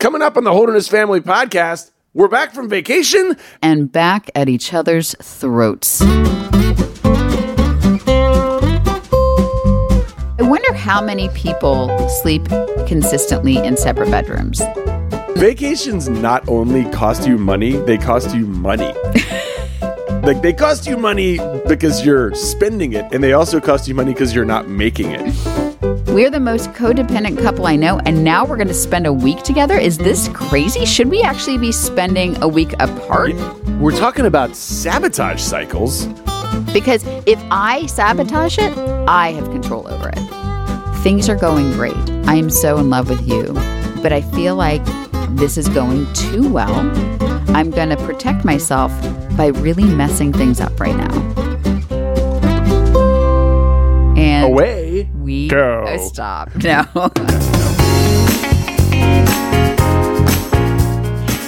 Coming up on the Holderness Family podcast, we're back from vacation. and back at each other's throats. I wonder how many people sleep consistently in separate bedrooms. Vacations not only cost you money, they cost you money. like they cost you money because you're spending it, and they also cost you money because you're not making it. We're the most codependent couple I know, and now we're going to spend a week together. Is this crazy? Should we actually be spending a week apart? We're talking about sabotage cycles. Because if I sabotage it, I have control over it. Things are going great. I am so in love with you, but I feel like this is going too well. I'm going to protect myself by really messing things up right now. And Away we go. Oh, stop. No.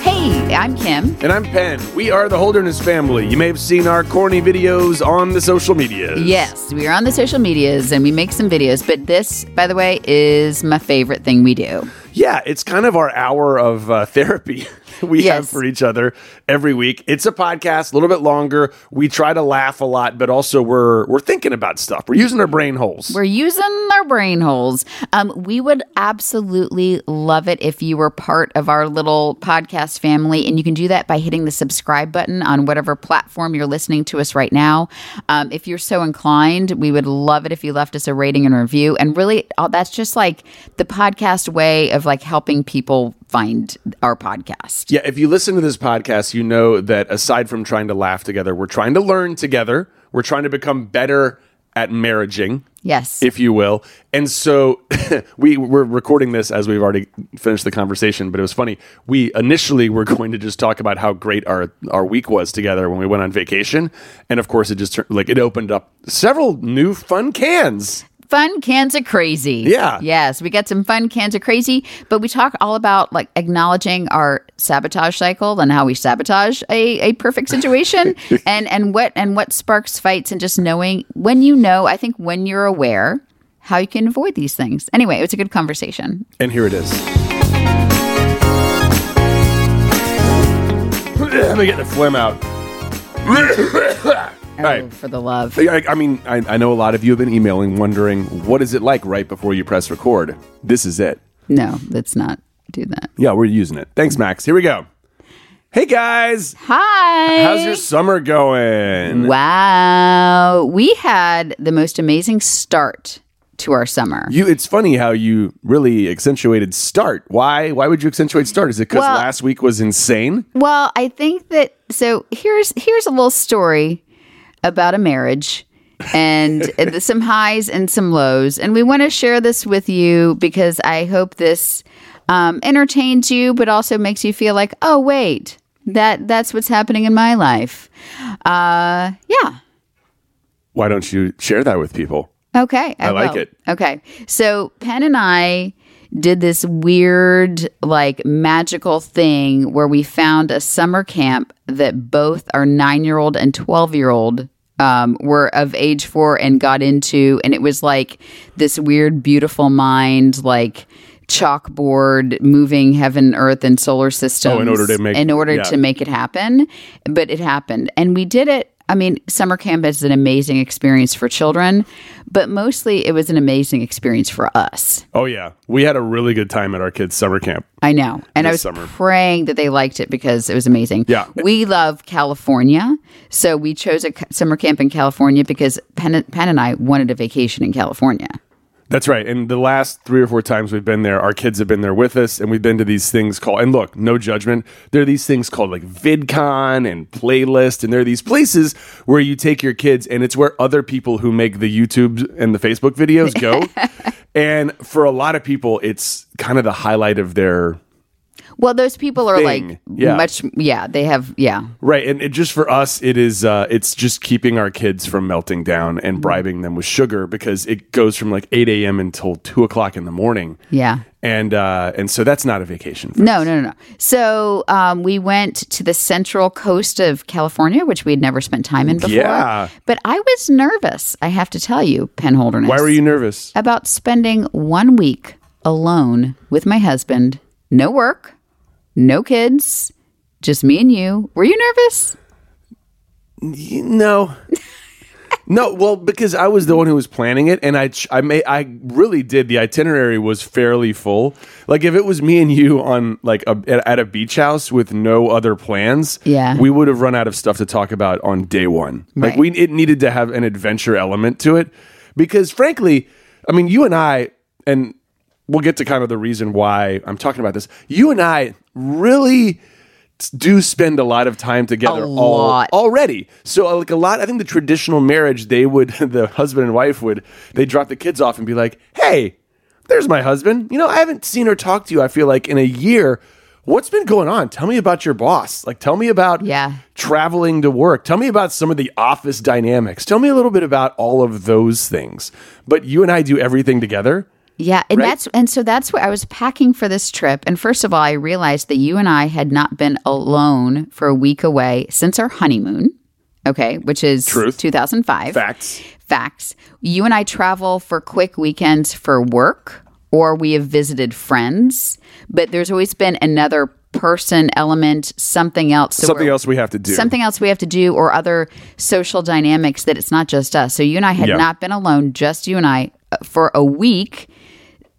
hey, I'm Kim. And I'm Penn. We are the Holderness family. You may have seen our corny videos on the social medias. Yes, we are on the social medias and we make some videos, but this, by the way, is my favorite thing we do. Yeah, it's kind of our hour of uh, therapy we have for each other every week. It's a podcast, a little bit longer. We try to laugh a lot, but also we're we're thinking about stuff. We're using our brain holes. We're using our brain holes. Um, we would absolutely love it if you were part of our little podcast family, and you can do that by hitting the subscribe button on whatever platform you're listening to us right now. Um, if you're so inclined, we would love it if you left us a rating and review. And really, uh, that's just like the podcast way of like helping people find our podcast. Yeah, if you listen to this podcast, you know that aside from trying to laugh together, we're trying to learn together. We're trying to become better at marriaging, Yes. if you will. And so we were recording this as we've already finished the conversation, but it was funny. We initially were going to just talk about how great our our week was together when we went on vacation, and of course it just turned like it opened up several new fun cans. Fun cans of crazy. Yeah. Yes, we got some fun cans of crazy, but we talk all about like acknowledging our sabotage cycle and how we sabotage a, a perfect situation and and what and what sparks fights and just knowing when you know, I think when you're aware how you can avoid these things. Anyway, it was a good conversation. And here it is. Let me get the phlegm out. All right. Oh, for the love. I, I mean, I, I know a lot of you have been emailing, wondering what is it like right before you press record. This is it. No, let's not do that. Yeah, we're using it. Thanks, Max. Here we go. Hey guys, Hi. how's your summer going? Wow. We had the most amazing start to our summer. You, it's funny how you really accentuated start. Why? Why would you accentuate start? Is it because Well- last week was insane? Well, I think that so here's here's a little story about a marriage and some highs and some lows and we want to share this with you because I hope this um, entertains you but also makes you feel like oh wait that that's what's happening in my life. Uh yeah. Why don't you share that with people? Okay. I like will. it. Okay. So Penn and I did this weird, like magical thing where we found a summer camp that both our nine year old and 12 year old um, were of age for and got into. And it was like this weird, beautiful mind, like chalkboard moving heaven earth and solar systems Oh, in order to make- in order yeah. to make it happen but it happened and we did it i mean summer camp is an amazing experience for children but mostly it was an amazing experience for us Oh yeah, we had a really good time at our kids' summer camp. I know. And I was summer. praying that they liked it because it was amazing. Yeah. We love California. So we chose a summer camp in California because Penn, Penn and I wanted a vacation in California. That's right. And the last three or four times we've been there, our kids have been there with us, and we've been to these things called. And look, no judgment. There are these things called like VidCon and Playlist, and there are these places where you take your kids, and it's where other people who make the YouTube and the Facebook videos go. and for a lot of people, it's kind of the highlight of their Well, those people are Thing. like Yeah. much, yeah, they have, yeah. Right, and it just for us, it is uh, it's just keeping our kids from melting down and bribing them with sugar because it goes from like eight a.m. until two o'clock in the morning. Yeah. and uh, and so that's not a vacation. For No, no, no, no. So um, we went to the central coast of California, which we had never spent time in before. Yeah. But I was nervous, I have to tell you, Penn Holderness. Why were you nervous? about spending one week alone with my husband, no work, no kids, just me and you. Were you nervous? No. No, well, because I was the one who was planning it, and I, I may, I really did. The itinerary was fairly full. Like if it was me and you on like a, at, at a beach house with no other plans, Yeah. we would have run out of stuff to talk about on day one. Like we, it needed to have an adventure element to it, because frankly, I mean, you and I, and we'll get to kind of the reason why I'm talking about this. You and I really do spend a lot of time together A all- lot. already. So uh, like a lot, I think the traditional marriage, they would the husband and wife would they drop the kids off and be like, "Hey, there's my husband. You know, I haven't seen or talked to you. I feel like in a year. What's been going on? Tell me about your boss. Like, tell me about Yeah. traveling to work. Tell me about some of the office dynamics. Tell me a little bit about all of those things. But you and I do everything together. Yeah, and Right. that's and so that's what I was packing for this trip. And first of all, I realized that you and I had not been alone for a week away since our honeymoon. Okay, which is Truth. 2005. Facts. Facts. You and I travel for quick weekends for work, or we have visited friends. But there's always been another person, element, something else. So Something else we have to do. something else we have to do or other social dynamics that it's not just us. So you and I had Yeah. not been alone, just you and I uh, for a week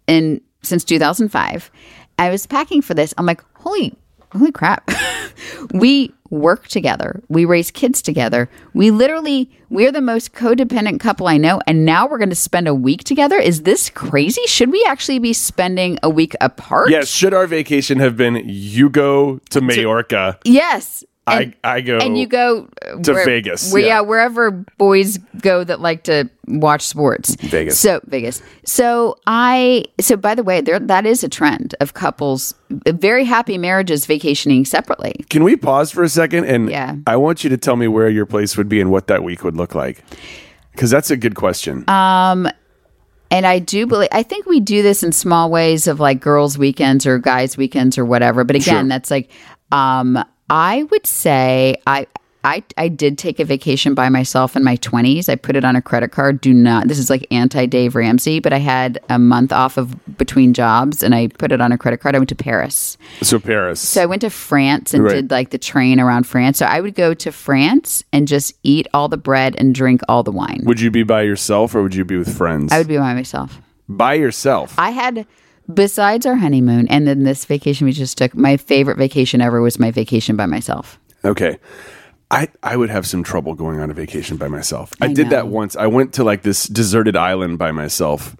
in since 2005. I was packing for this. I'm like, "Holy holy crap. we work together. We raise kids together. We literally we're the most codependent couple I know and now we're going to spend a week together. Is this crazy? Should we actually be spending a week apart?" Yes. Should our vacation have been you go to Majorca? Yes. I, And- I go and you go uh, to Vegas, where- yeah. yeah. wherever boys go that like to watch sports. Vegas. So Vegas. So I. So by the way, there that is a trend of couples, very happy marriages vacationing separately. Can we pause for a second? And Yeah. I want you to tell me where your place would be and what that week would look like. Because that's a good question. Um. And I do believe. I think we do this in small ways of like girls' weekends or guys' weekends or whatever. But again, Sure. that's like. um I would say I. I, I did take a vacation by myself in my 20s. I put it on a credit card. Do not, this is like anti Dave Ramsey, but I had a month off of between jobs and I put it on a credit card. I went to Paris. so Paris. So I went to France and Right. did like the train around France. So I would go to France and just eat all the bread and drink all the wine. would you be by yourself or would you be with friends? I would be by myself. by yourself. I had, besides our honeymoon and then this vacation we just took, my favorite vacation ever was my vacation by myself. Okay. I, I would have some trouble going on a vacation by myself. I, did that once. I went to like this deserted island by myself.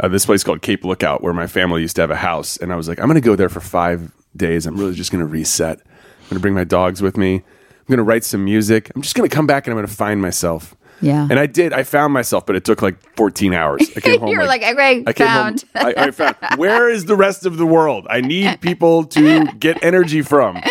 Uh, this place called Cape Lookout, where my family used to have a house, and I was like, I'm going to go there for five days. I'm really just going to reset. I'm going to bring my dogs with me. I'm going to write some music. I'm just going to come back and I'm going to find myself. Yeah. And I did. I found myself, but it took like 14 hours. I came home. You were like, okay, I came found. home. I, I found. Where is the rest of the world? I need people to get energy from.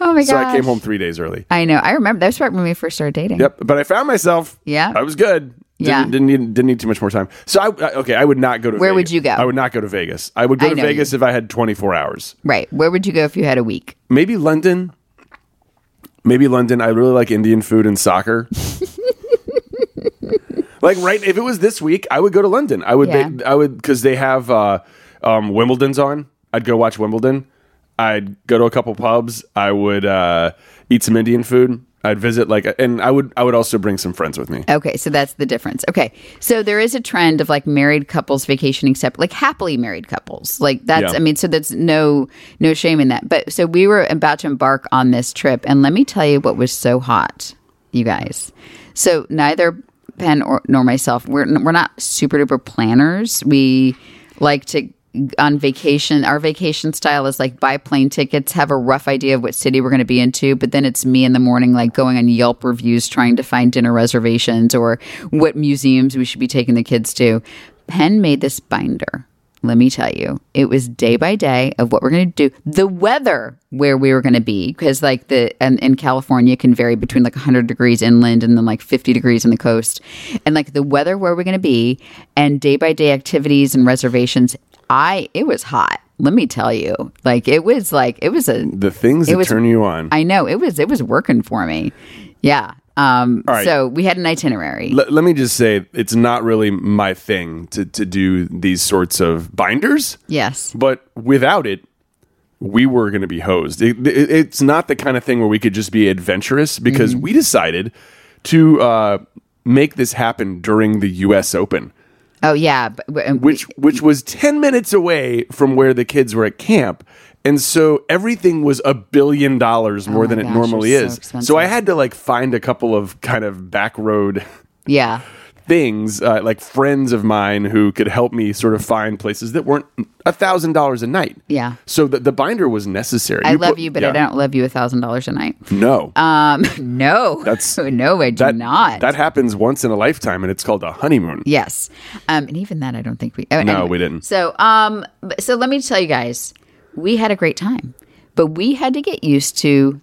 Oh my god! So god! I came home three days early. I know. I remember that's right when we first started dating. Yep. But I found myself. Yeah. I was good. Yeah. Didn't, didn't need didn't need too much more time. So I I- okay, I would not go to. Where would you go? I would not go to Vegas. I would go I to Vegas you. if I had 24 hours. Right. Where would you go if you had a week? Maybe London. Maybe London. I really like Indian food and soccer. like right, if it was this week, I would go to London. I would. Yeah. I would because they have uh, um, Wimbledon's on. I'd go watch Wimbledon. I'd go to a couple pubs. I would uh, eat some Indian food. I'd visit like, and I would. I would also bring some friends with me. Okay, so that's the difference. Okay, so there is a trend of like married couples vacationing separate, like happily married couples. Like that's, Yeah. I mean, so that's no no shame in that. But so we were about to embark on this trip, and let me tell you what was so hot, you guys. So neither Penn or nor myself, we're we're not super duper planners. We like to on vacation. Our vacation style is like buy plane tickets, have a rough idea of what city we're going to be into, but then it's me in the morning, like going on Yelp reviews, trying to find dinner reservations or what museums we should be taking the kids to. Penn made this binder. Let me tell you, it was day by day of what we're going to do, the weather where we were going to be, because like the and in California can vary between like 100 degrees inland and then like 50 degrees on the coast, and like the weather where we're going to be, and day by day activities and reservations. I it was hot. Let me tell you, like it was like it was a The things that was- turn you on. I know it was it was working for me. Yeah. Um, right. So we had an itinerary. Let, let me just say, it's not really my thing to, to do these sorts of binders. yes. But without it, we were going to be hosed. It, it- it's not the kind of thing where we could just be adventurous because Mm-hmm. we decided to uh, make this happen during the U.S. Open, Oh yeah. But, and which which was ten minutes away from where the kids were at camp. And so everything was a billion dollars more Oh than it gosh, normally it was so is. expensive. so I had to like find a couple of kind of back road yeah. things uh, like friends of mine who could help me sort of find places that weren't a thousand dollars a night. Yeah. So the, the binder was necessary. I love put- you, but yeah. I don't love you a thousand dollars a night. No, Um, no, That's- no, I do that not. That happens once in a lifetime, and it's called a honeymoon. yes, um, and even that I don't think we. Oh, No, anyway. we didn't. So, um, so let me tell you guys, we had a great time, but we had to get used to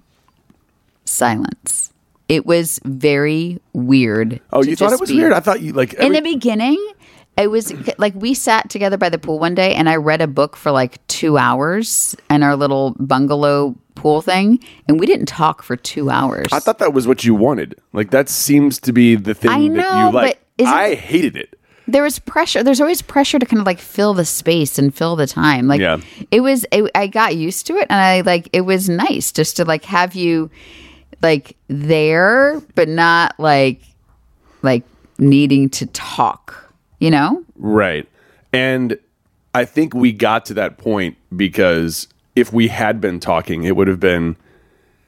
silence. It was very weird. Oh, you thought it was be- weird? I thought you like in the beginning it was like we sat together by the pool one day and i read a book for like two hours in our little bungalow pool thing and we didn't talk for two hours I thought that was what you wanted. Like that seems to be the thing I that you like. I hated it. There was pressure there's always pressure to kind of like fill the space and fill the time like Yeah. it was it, i got used to it and i like it was nice just to like have you like there but not like like needing to talk you know Right. And I think we got to that point because if we had been talking, it would have been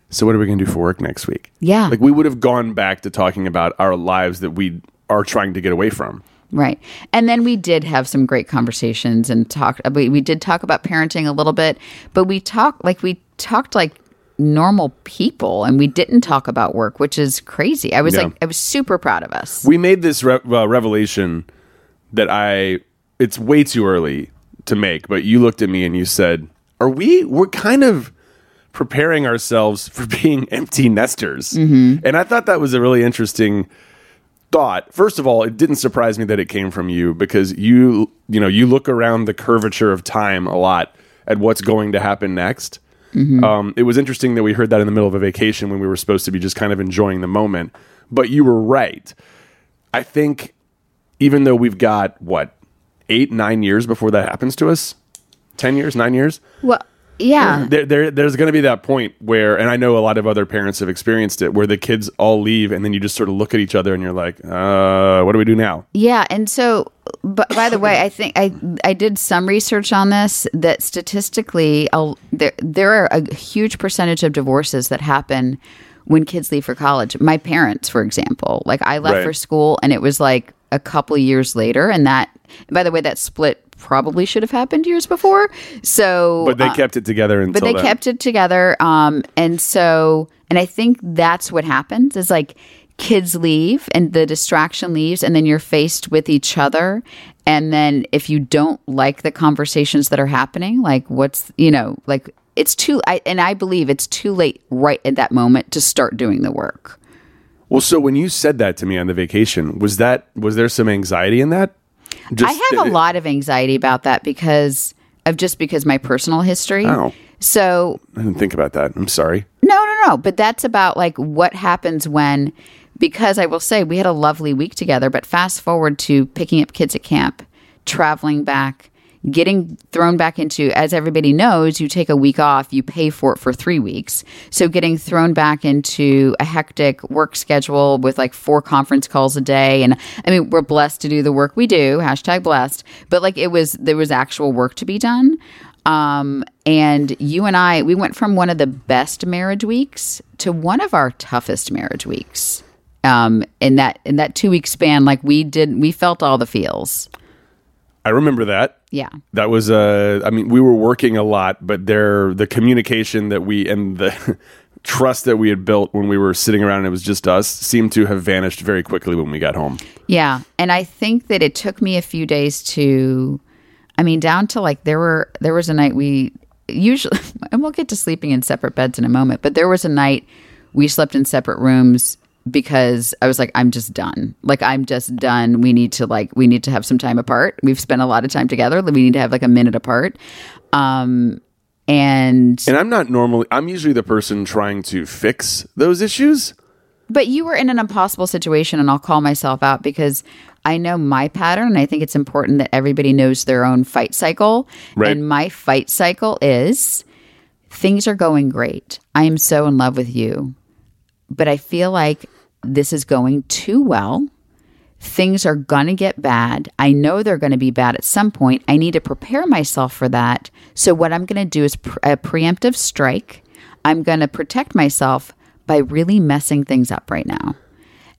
so what are we going to do for work next week? Yeah. Like we would have gone back to talking about our lives that we are trying to get away from. Right. And then we did have some great conversations and talked we, we did talk about parenting a little bit, but we talked like we talked like normal people and we didn't talk about work, which is crazy. I was Yeah. like I was super proud of us. We made this re- uh, revelation that I it's way too early to make, but you looked at me and you said, "Are we we're kind of preparing ourselves for being empty nesters?" Mm-hmm. And I thought that was a really interesting thought. First of all, it didn't surprise me that it came from you because you you know, you look around the curvature of time a lot at what's going to happen next. Um, it was interesting that we heard that in the middle of a vacation when we were supposed to be just kind of enjoying the moment. But you were right. I think even though we've got what eight, nine years before that happens to us, ten years, nine years, Well, yeah. there, there there's going to be that point where, and I know a lot of other parents have experienced it, where the kids all leave, and then you just sort of look at each other, and you're like, uh, what do we do now? Yeah, and so, but by the way, I think I I did some research on this that statistically, a- there there are a huge percentage of divorces that happen when kids leave for college. My parents, for example, like I left Right. for school, and it was like a couple years later, and that by the way, that split probably should have happened years before. So, But they uh, kept it together until but they then. kept it together um and so and i think that's what happens is like kids leave and the distraction leaves and then you're faced with each other and then if you don't like the conversations that are happening like what's you know like it's too I, and i believe it's too late right at that moment to start doing the work Well, so when you said that to me on the vacation, was that was there some anxiety in that? I have a lot of anxiety about that because of just because my personal history. Oh. So I didn't think about that. I'm sorry. No, no, no. But that's about like what happens when, because I will say we had a lovely week together, but fast forward to picking up kids at camp, traveling back, getting thrown back into, as everybody knows, you take a week off, you pay for it for three weeks. So getting thrown back into a hectic work schedule with like four conference calls a day. And I mean, we're blessed to do the work we do, hashtag blessed, but like it was, there was actual work to be done. Um, and you and I, we went from one of the best marriage weeks to one of our toughest marriage weeks. Um, in that in that two week span, like we did, we felt all the feels. I remember that. Yeah, That was uh I mean, we were working a lot, but there the communication that we and the trust that we had built when we were sitting around and it was just us seemed to have vanished very quickly when we got home. yeah. And I think that it took me a few days to, I mean, down to like there were there was a night we usually, and we'll get to sleeping in separate beds in a moment, but there was a night we slept in separate rooms because I was like, I'm just done. Like, I'm just done. We need to like, we need to have some time apart. We've spent a lot of time together. We need to have like a minute apart. Um, and And I'm not normally I'm usually the person trying to fix those issues. But you were in an impossible situation, and I'll call myself out because I know my pattern. And I think it's important that everybody knows their own fight cycle. Right. And my fight cycle is things are going great. I am so in love with you, but I feel like this is going too well. Things are going to get bad. I know they're going to be bad at some point. I need to prepare myself for that. So, what I'm going to do is pre- a preemptive strike. I'm going to protect myself by really messing things up right now.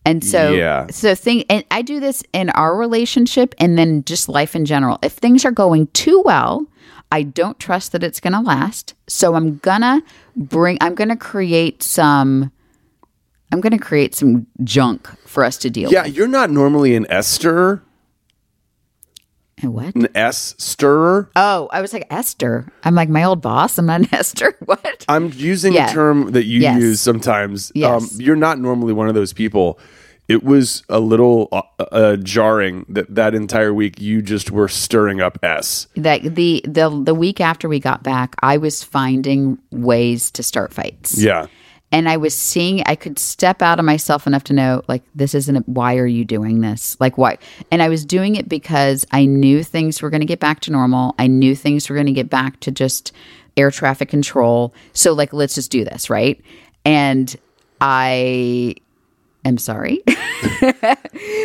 And so, Yeah. so thing, and I do this in our relationship and then just life in general. If things are going too well, I don't trust that it's going to last. So I'm gonna bring, I'm gonna create some, I'm gonna create some junk for us to deal Yeah, with. you're not normally an S stirrer, And what? an S stirrer. Oh, I was like Esther. I'm like my old boss. I'm not an Esther. What? I'm using Yeah. a term that you Yes. use sometimes. Um, Yes. you're not normally one of those people. It was a little uh, uh, jarring that that entire week you just were stirring up S. That the the the week after we got back, I was finding ways to start fights. Yeah. And I was seeing I could step out of myself enough to know like this isn't why are you doing this? Like why? And I was doing it because I knew things were going to get back to normal. I knew things were going to get back to just air traffic control. So like let's just do this right? And I am sorry.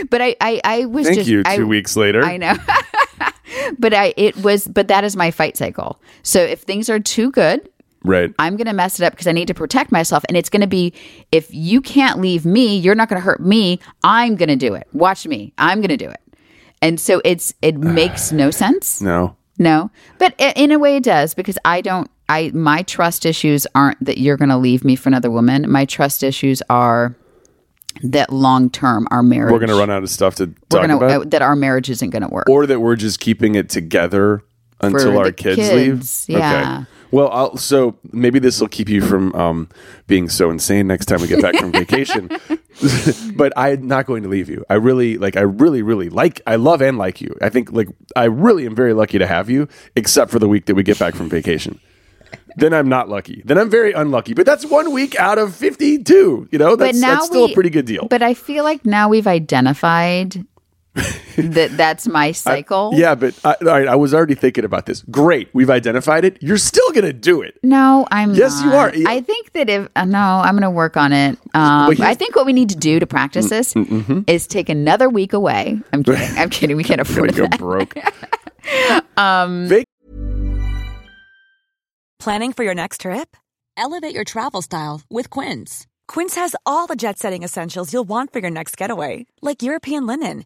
But I I, I was Thank just you. I, Two weeks later. I know. But I it was but that is my fight cycle. So if things are too good Right. I'm going to mess it up because I need to protect myself. And it's going to be if you can't leave me, you're not going to hurt me. I'm going to do it. Watch me. I'm going to do it. And so it's it makes no sense. no. No, but in a way it does because I don't. I my trust issues aren't that you're going to leave me for another woman. My trust issues are that long term our marriage We're going to run out of stuff to talk gonna- about. uh, that our marriage isn't going to work. or that we're just keeping it together until our kids, kids, leave. yeah. Well, I'll, so maybe this will keep you from um, being so insane next time we get back from vacation. but I'm not going to leave you. I really like. I really, really like. I love and like you. I think like I really am very lucky to have you, except for the week that we get back from vacation. Then I'm not lucky. Then I'm very unlucky. But that's one week out of 52. You know, that's, that's still we- a pretty good deal. But I feel like now we've identified that that's my cycle. yeah, but I, all right, I was already thinking about this. Great, we've identified it. You're still going to do it. No, I'm Yes, you are. I think that if uh, no, I'm going to work on it. Um, I think what we need to do to practice this is take another week away. I'm kidding. I'm kidding. We can't Gonna afford go that. broke. Planning for your next trip? Elevate your travel style with Quince. Quince has all the jet setting essentials you'll want for your next getaway, like European linen,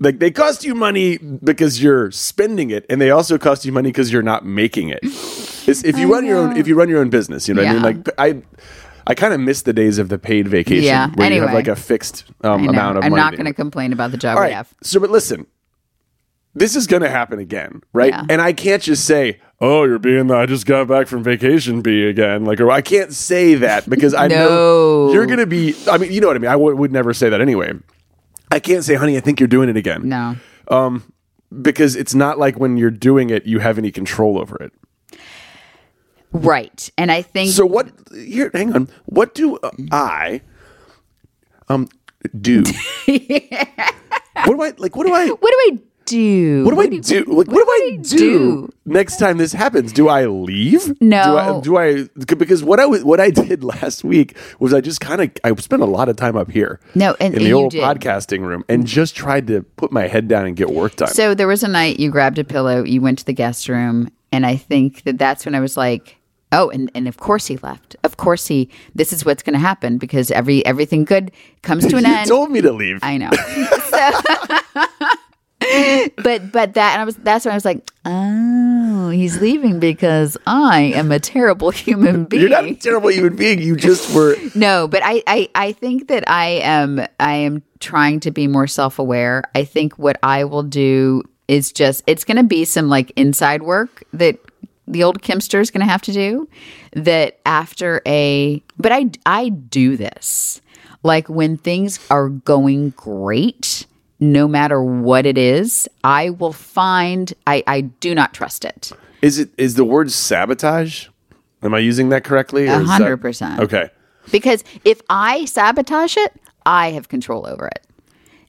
like they cost you money because you're spending it, and they also cost you money because you're not making it. It's, if you run your own, if you run your own business, you know what I mean. Like I, I kind of miss the days of the paid vacation Yeah, where you have anyway. like a fixed I um, know. amount of money. I'm not going to complain about the job All we have. So, but listen, this is going to happen again, right? Yeah. And I can't just say, "Oh, you're being the I just got back from vacation B again." Like, or I can't say that because I know you're going to be. I mean, you know what I mean. I would would never say that anyway. I can't say, "Honey, I think you're doing it again," No. because it's not like when you're doing it, you have any control over it. Right. And I think So what? Here, hang on. What do I um do? what do I like? What do I? what do I do? What do I do? Like, what, do I do, next time this happens? Do I leave? No. Do I? Do I because what I was, what I did last week was I just kind of I spent a lot of time up here. No, and- in the old did. podcasting room and just tried to put my head down and get work done. So there was a night you grabbed a pillow, you went to the guest room, and I think that that's when I was like, oh, and, and of course he left. Of course he. This is what's going to happen because every everything good comes to an you end. told me to leave. I know. So- but but that and I was that's when I was like, oh, he's leaving because I am a terrible human being. You're not a terrible human being. You just were. No, but I, I, I think that I am I am trying to be more self aware. I think what I will do is just it's gonna be some like inside work that the old Kimster is gonna have to do. That after a but I I do this. Like when things are going great, no matter what it is, I will find I, I do not trust it. Is it is the word sabotage? Am I using that correctly? A hundred percent. Okay. because if i sabotage it i have control over it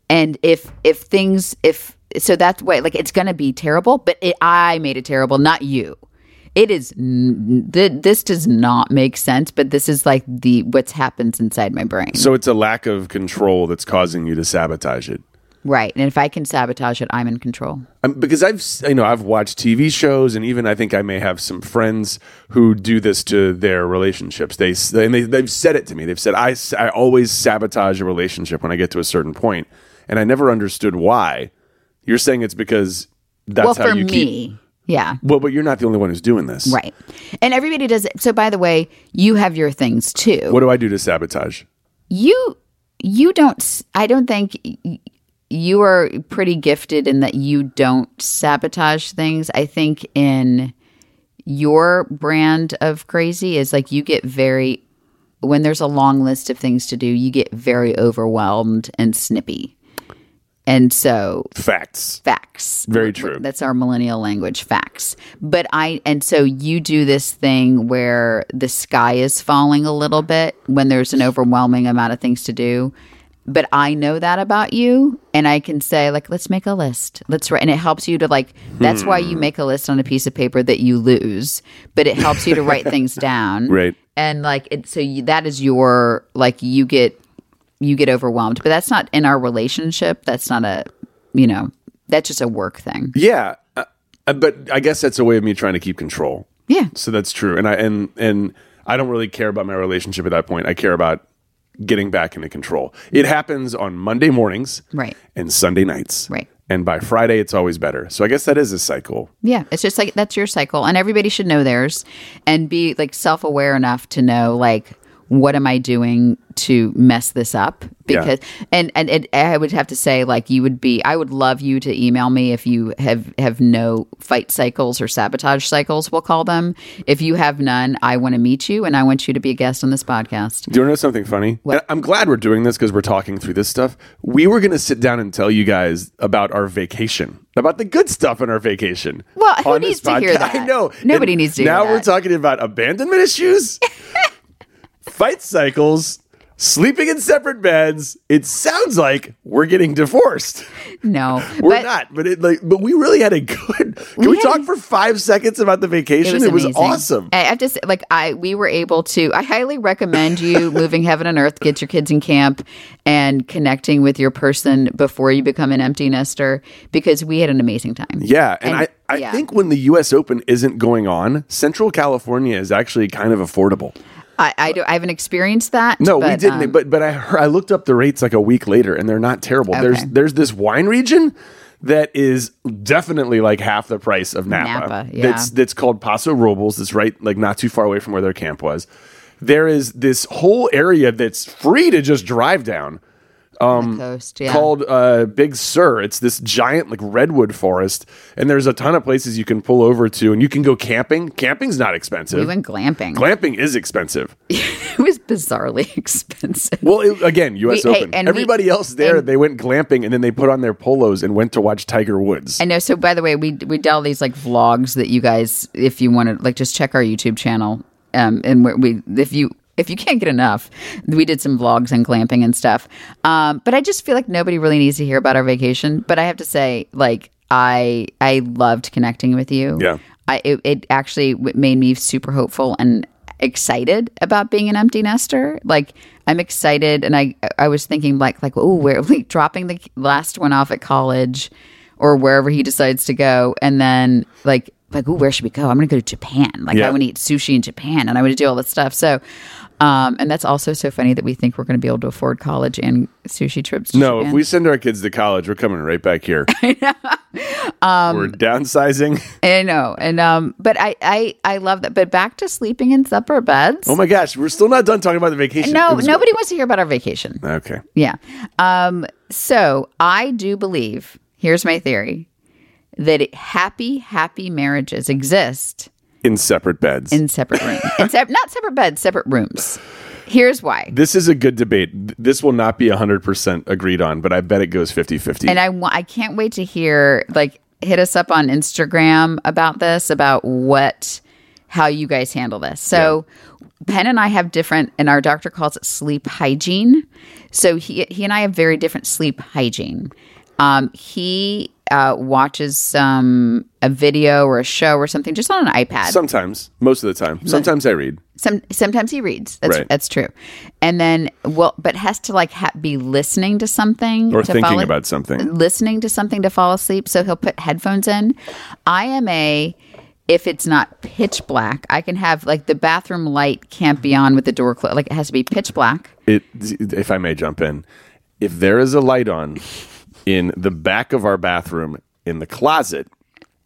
and if if things if so that's why like it's gonna be terrible but it, i made it terrible not you it is th- this does not make sense but this is like the what's happens inside my brain So it's a lack of control that's causing you to sabotage it. Right and if i can sabotage it i'm in control Um, because I've you know I've watched TV shows and even I think I may have some friends who do this to their relationships. They, and they, they've said it to me. They've said I, I always sabotage a relationship when I get to a certain point, and I never understood why. You're saying it's because that's well how for you me keep. yeah Well, but you're not the only one who's doing this, right and everybody does it so by the way you have your things too What do I do to sabotage? you you don't I don't think you are pretty gifted in that you don't sabotage things i think in your brand of crazy is like you get very when there's a long list of things to do you get very overwhelmed and snippy and so Facts. facts. Very true. That's our millennial language, facts. But I, and so you do this thing where the sky is falling a little bit when there's an overwhelming amount of things to do. But I know that about you, and I can say, like, let's make a list. Let's write, and it helps you to like. That's why Hmm. you make a list on a piece of paper that you lose, but it helps you to write things down, Right. And like, it, so you, that is your like you get you get overwhelmed. But that's not in our relationship. That's not a, you know, that's just a work thing. Yeah, uh, uh, but I guess that's a way of me trying to keep control. Yeah. So that's true, and I and and I don't really care about my relationship at that point. I care about getting back into control. It happens on Monday mornings, Right. and Sunday nights, Right. and by Friday it's always better. So I guess that is a cycle. Yeah, it's just like that's your cycle, and everybody should know theirs and be like self aware enough to know like what am I doing to mess this up? Yeah. Because and and I would have to say like you would be. I would love you to email me if you have have no fight cycles or sabotage cycles. We'll call them. If you have none, I want to meet you and I want you to be a guest on this podcast. Do you want to know something funny? And I'm glad we're doing this because we're talking through this stuff. We were going to sit down and tell you guys about our vacation, about the good stuff in our vacation. Well, who needs to hear that? I know. Nobody And needs to hear Now we're talking about abandonment issues, fight cycles, sleeping in separate beds. It sounds like we're getting divorced. No, We're but not, but it like, but we really had a good. Can we, had- talk for five seconds about the vacation? It was, amazing. awesome. I have to say, like I, we were able to. I highly recommend you moving heaven and earth, get your kids in camp, and connecting with your person before you become an empty nester because we had an amazing time. Yeah, and, And- I, I yeah. think when the U.S. Open isn't going on, Central California is actually kind of affordable. I, I, do, I haven't experienced that. No, we didn't. um, but but I I looked up the rates like a week later, and they're not terrible. There's there's this wine region that is definitely like half the price of Napa. Napa, yeah. That's that's called Paso Robles. It's right like not too far away from where their camp was. There is this whole area that's free to just drive down. The coast, yeah. called uh, Big Sur. It's this giant like redwood forest, and there's a ton of places you can pull over to, and you can go camping. Camping's not expensive. we went glamping. Glamping is expensive. it was bizarrely expensive. Well, it, again, U.S. We- hey, Open. and we- Everybody else there, and- they went glamping, and then they put on their polos and went to watch Tiger Woods. I know. So, by the way, we we do all these like vlogs that you guys, if you want to, like, just check our YouTube channel. Um, and we, we if you if you can't get enough, we did some vlogs and glamping and stuff. Um, but I just feel like nobody really needs to hear about our vacation. But I have to say, like, I I loved connecting with you. Yeah. I it, it actually made me super hopeful and excited about being an empty nester. Like I'm excited, and I I was thinking like like oh where like dropping the last one off at college or wherever he decides to go, and then like like oh where should we go? I'm gonna go to Japan. Like Yeah. I want to eat sushi in Japan, and I want to do all this stuff. So. Um, and that's also so funny that we think we're going to be able to afford college and sushi trips. No, if we send our kids to college, we're coming right back here. Um, we're downsizing. I know, and um, but I I I love that. But back to sleeping in separate beds. Oh my gosh, we're still not done talking about the vacation. no, was- nobody wants to hear about our vacation. Okay. Yeah. Um, so I do believe, here's my theory, that happy, happy marriages exist In separate beds. in separate rooms. in sep- not separate beds, separate rooms. Here's why. this is a good debate. This will not be 100% agreed on, but I bet it goes 50 50. And I, wa- I can't wait to hear, like, hit us up on Instagram about this, about what, how you guys handle this. So, Penn and I have different, and our doctor calls it sleep hygiene. So he he and I have very different sleep hygiene. Um, he uh, watches some a video or a show or something just on an iPad. Sometimes, most of the time. Sometimes I read. Some sometimes he reads. That's Right. that's true. And then well, but has to like ha- be listening to something Or to thinking fall- about something. listening to something to fall asleep. So he'll put headphones in. I am a if it's not pitch black, I can have like the bathroom light can't be on with the door closed. Like it has to be pitch black. It, if I may jump in, if there is a light on in the back of our bathroom in the closet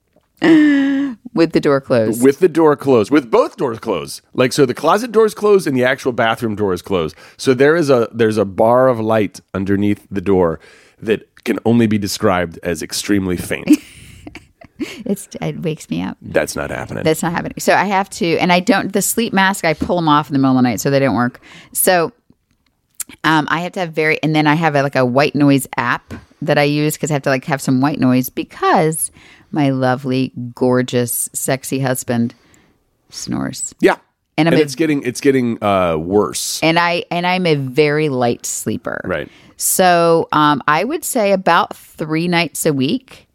with the door closed. with the door closed, with both doors closed, like so the closet door is closed and the actual bathroom door is closed. So there is a there's a bar of light underneath the door that can only be described as extremely faint. it's it wakes me up. That's not happening. That's not happening. So I have to, and I don't. The sleep mask, I pull them off in the middle of the night so they don't work. So um, I have to have very, and then I have a, like a white noise app that I use because I have to like have some white noise because my lovely, gorgeous, sexy husband snores. yeah. And And, a- it's getting it's getting uh, worse. and I and I'm a very light sleeper. Right. So um, I would say about three nights a week,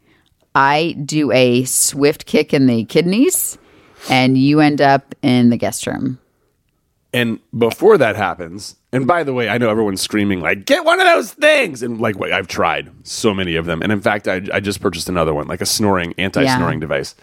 I do a swift kick in the kidneys, and you end up in the guest room. And before that happens, and by the way, I know everyone's screaming like, "Get one of those things!" And like, wait, I've tried so many of them, and in fact, I, I just purchased another one, like a snoring anti-snoring Yeah. device.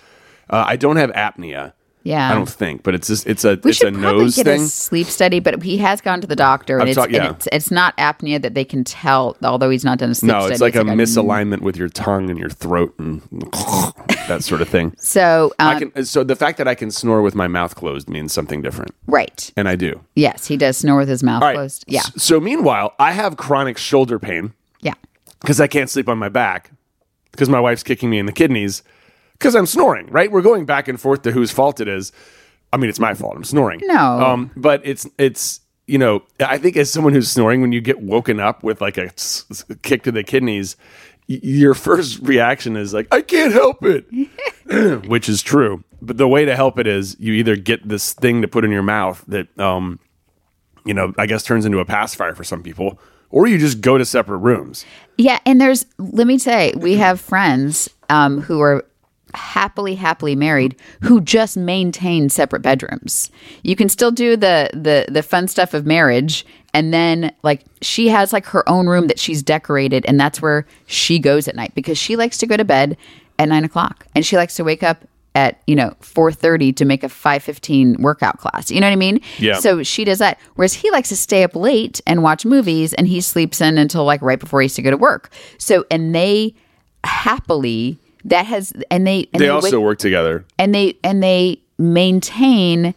Uh, I don't have apnea, Yeah. I don't think, but it's just it's a We it's a should probably nose get thing. a sleep study, but he has gone to the doctor, and, it's, and it's it's not apnea that they can tell, although he's not done a sleep study. no, study. it's like a misalignment with your tongue and your throat and that sort of thing. So, um, I can so the fact that I can snore with my mouth closed means something different, right? and I do. Yes, he does snore with his mouth right. closed. Yeah, So meanwhile, I have chronic shoulder pain yeah. because I can't sleep on my back because my wife's kicking me in the kidneys because I'm snoring. Right? We're going back and forth to whose fault it is. I mean, it's my fault. I'm snoring. No. um, but it's it's you know I think as someone who's snoring, when you get woken up with like a kick to the kidneys, y- your first reaction is like I can't help it, which is true. But the way to help it is you either get this thing to put in your mouth that um, you know, I guess turns into a pacifier for some people, or you just go to separate rooms. Yeah, and there's let me say, we have friends um, who are happily happily married who just maintain separate bedrooms. You can still do the the the fun stuff of marriage and then like she has like her own room that she's decorated and that's where she goes at night because she likes to go to bed at nine o'clock and she likes to wake up at you know 4.30 to make a 5.15 workout class you know what i mean Yeah. so she does that whereas he likes to stay up late and watch movies and he sleeps in until like right before he has to go to work so and they happily that has and they and They wake- also work together. and they and they maintain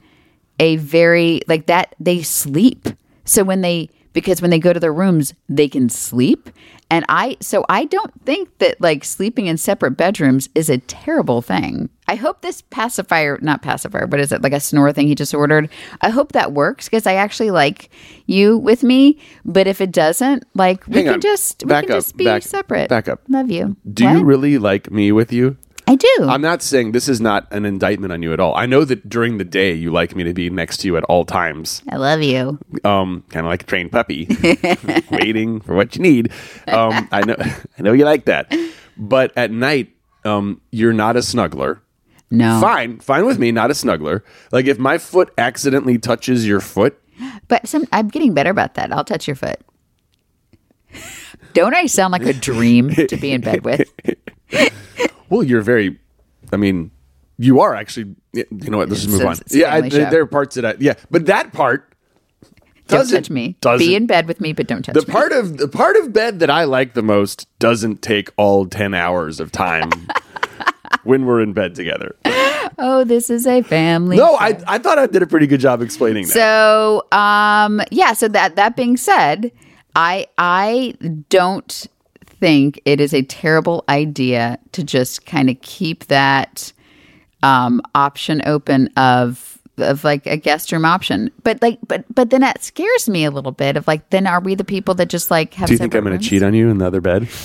a very like that they sleep so when they because when they go to their rooms they can sleep and i so i don't think that like sleeping in separate bedrooms is a terrible thing i hope this pacifier not pacifier but is it like a snore thing he just ordered i hope that works because i actually like you with me but if it doesn't like we Hang can on. just we Back can up. just be Back- separate back up. love you Do you really like me with you? I do I'm not saying this is not an indictment on you at all. I know that during the day you like me to be next to you at all times. i love you Um, kind of like a trained puppy, waiting for what you need. Um, I know, I know you like that. But at night, um, you're not a snuggler. no Fine, fine with me, not a snuggler. Like if my foot accidentally touches your foot, But some, I'm getting better about that. I'll touch your foot. Don't I sound like a dream to be in bed with? well, you're very. I mean, you are actually. You know what? Let's just move on. it's Yeah, I, family show. there are parts that I. Yeah, but that part Don't doesn't touch me. Doesn't, Be in bed with me, but don't touch me. the me. part of the part of bed that I like the most doesn't take all ten hours of time when we're in bed together. oh, this is a family. No. I I thought I did a pretty good job explaining that. So, um, yeah. So that that being said, I I don't think it is a terrible idea to just kind of keep that um, option open of of like a guest room option. But like, but but then that scares me a little bit. Of like, then are we the people that just like have? Do you think I'm going to cheat on you in the other bed?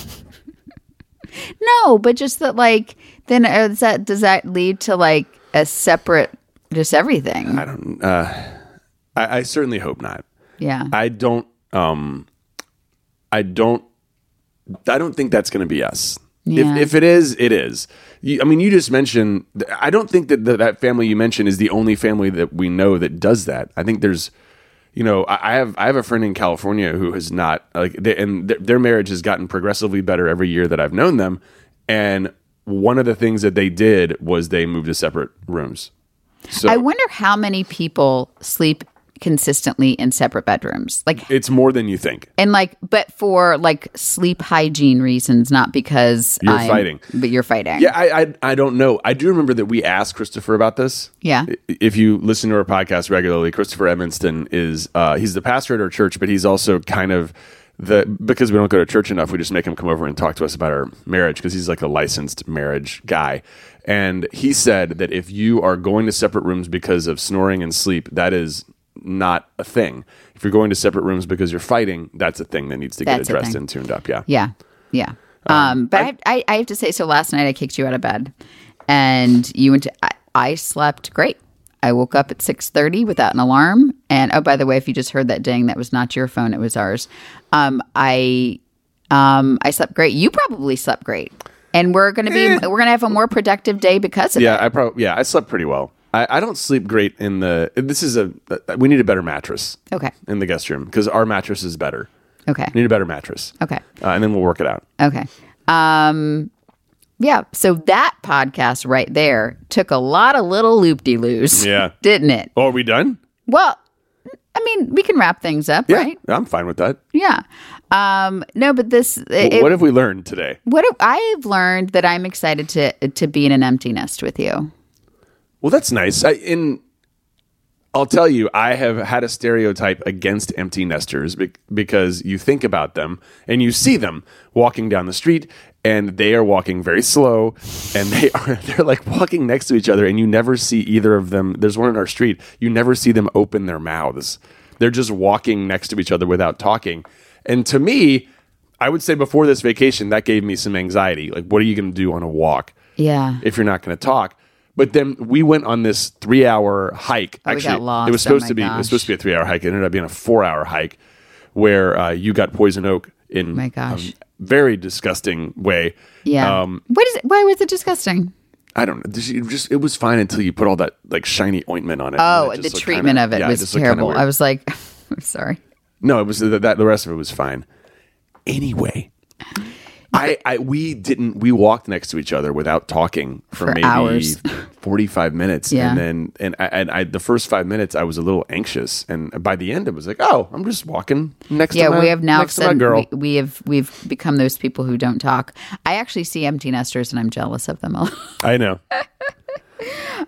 No, but just that like then uh, does that does that lead to like a separate just everything? I don't. Uh, I, I certainly hope not. yeah. I don't. Um, I don't. I don't think that's going to be us. Yeah. If if it is, it is. You, I mean, you just mentioned. I don't think that the, that family you mentioned is the only family that we know that does that. I think there's. You know, I I have I have a friend in California who has not like, they, and their, their marriage has gotten progressively better every year that I've known them. And one of the things that they did was they moved to separate rooms. So I wonder how many people sleep consistently in separate bedrooms. Like it's more than you think. and like but for like sleep hygiene reasons, not because You're I'm- fighting. But you're fighting. Yeah, I, I I don't know. I do remember that we asked Christopher about this. Yeah. If you listen to our podcast regularly, Christopher Edmonston is uh, he's the pastor at our church, but he's also kind of the because we don't go to church enough, we just make him come over and talk to us about our marriage because he's like a licensed marriage guy. And he said that if you are going to separate rooms because of snoring and sleep, that is not a thing. If you're going to separate rooms because you're fighting, that's a thing that needs to get That's addressed and tuned up. Yeah. Yeah. Yeah. Um, but I, have, I, I have to say, so last night I kicked you out of bed, and you went to. I, I slept great. I woke up at six thirty without an alarm, and oh, by the way, if you just heard that ding, that was not your phone; it was ours. Um, I, um, I slept great. You probably slept great, and we're gonna be we're gonna have a more productive day because of Yeah, it. I probably yeah, I slept pretty well. I, I don't sleep great in the. This is a. We need a better mattress Okay. in the guest room because our mattress is better. Okay. We need a better mattress. Okay. Uh, and then we'll work it out. Okay. Um, Yeah. So that podcast right there took a lot of little loop de loos. Yeah. Didn't it? Oh, are we done? Well, I mean, we can wrap things up, Yeah, right? I'm fine with that. Yeah. Um, no, but this. It- what have we learned today? what have- I've learned that I'm excited to to be in an empty nest with you. Well, that's nice. I, in I'll tell you, I have had a stereotype against empty nesters bec- because you think about them and you see them walking down the street and they are walking very slow and they are they're like walking next to each other and you never see either of them. There's one in our street. You never see them open their mouths. They're just walking next to each other without talking. And to me, I would say before this vacation that gave me some anxiety. Like what are you going to do on a walk? Yeah. if you're not going to talk. But then we went on this three hour hike. Oh, lost. it was Oh supposed my to be it was supposed to be a three hour hike. It ended up being a four hour hike where uh, you got poison oak in my gosh. a very disgusting way. Yeah. Um, what is it? Why was it disgusting? I don't know. It just it was fine until you put all that like shiny ointment on it. Oh, it the treatment kinda- of it yeah, was just terrible. I was like, I'm sorry. No, it was that the rest of it was fine. Anyway, I, I we didn't we walked next to each other without talking for, For maybe hours. 45 minutes Yeah. and then and I, and I the first 5 minutes I was a little anxious and by the end it was like, "Oh, I'm just walking next Yeah, to my we have now said girl." we, we have we've become those people who don't talk. I actually see empty nesters and I'm jealous of them. I know.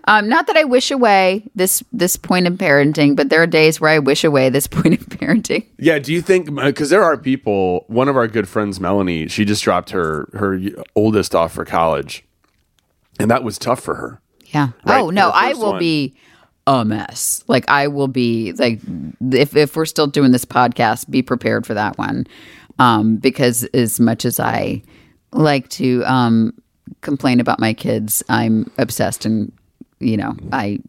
um, not that I wish away this this point in parenting, but there are days where I wish away this point in parenting. Yeah, do you think because there are people? One of our good friends, Melanie, she just dropped her her oldest off for college, and that was tough for her. Yeah. Right, oh no, I will one. be a mess. Like I will be like if if we're still doing this podcast, be prepared for that one. Um, because as much as I like to um complain about my kids, I'm obsessed and you know, I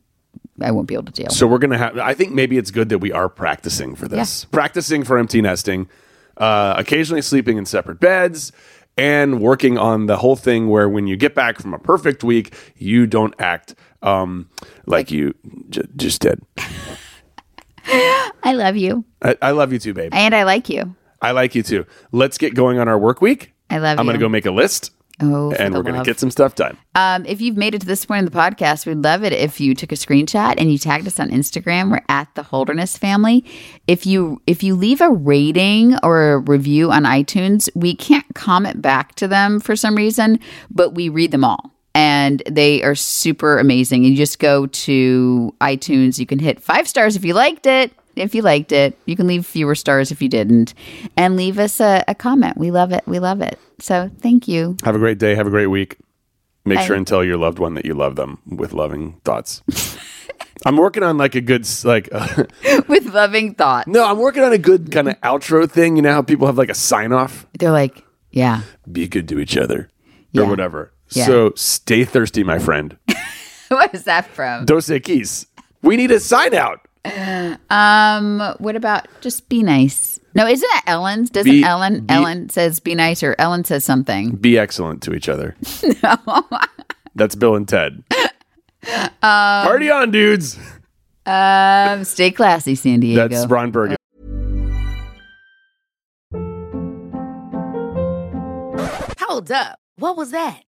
I won't be able to deal. So we're gonna have. I think maybe it's good that we are practicing for this. Practicing for empty nesting, uh, occasionally sleeping in separate beds, and working on the whole thing where when you get back from a perfect week, you don't act um, like you j- just did. I love you. I, I love you too, babe. And I like you. I like you too. Let's get going on our work week. I love you. I'm gonna go make a list, Oh, and we're gonna get some stuff done. Um, if you've made it to this point in the podcast, we'd love it if you took a screenshot and you tagged us on Instagram. We're at the Holderness Family. If you if you leave a rating or a review on iTunes, we can't comment back to them for some reason, but we read them all. And they are super amazing. And you just go to iTunes. You can hit five stars if you liked it. If you liked it, you can leave fewer stars if you didn't, and leave us a, a comment. We love it. We love it. So thank you. Have a great day. Have a great week. Make sure and tell your loved one that you love them with loving thoughts. I'm working on like a good like uh, With loving thoughts. no, I'm working on a good kind of outro thing. You know how people have like a sign off, They're like, yeah. be good to each other Yeah. or whatever. Yeah. So stay thirsty, my friend. what is that from? Dos Equis. We need a sign out. Um, what about just be nice? No, isn't that Ellen's? Doesn't Be- Ellen be- Ellen says be nice or Ellen says something? Be excellent to each other. No, that's Bill and Ted. Um, Party on, dudes. Um, stay classy, San Diego. That's Ron Burgundy. Hold up. What was that?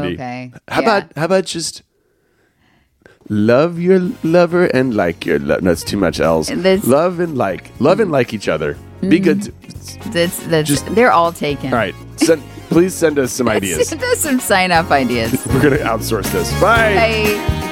Okay. How Yeah. about how about just love your lover and like your love? No, it's too much L's. This- love and like, love and like each other. Be mm-hmm. good. To, That's, that's, Just- they're all taken. all right, send, please send us some ideas. Send us some sign up ideas. We're gonna outsource this. Bye. Bye.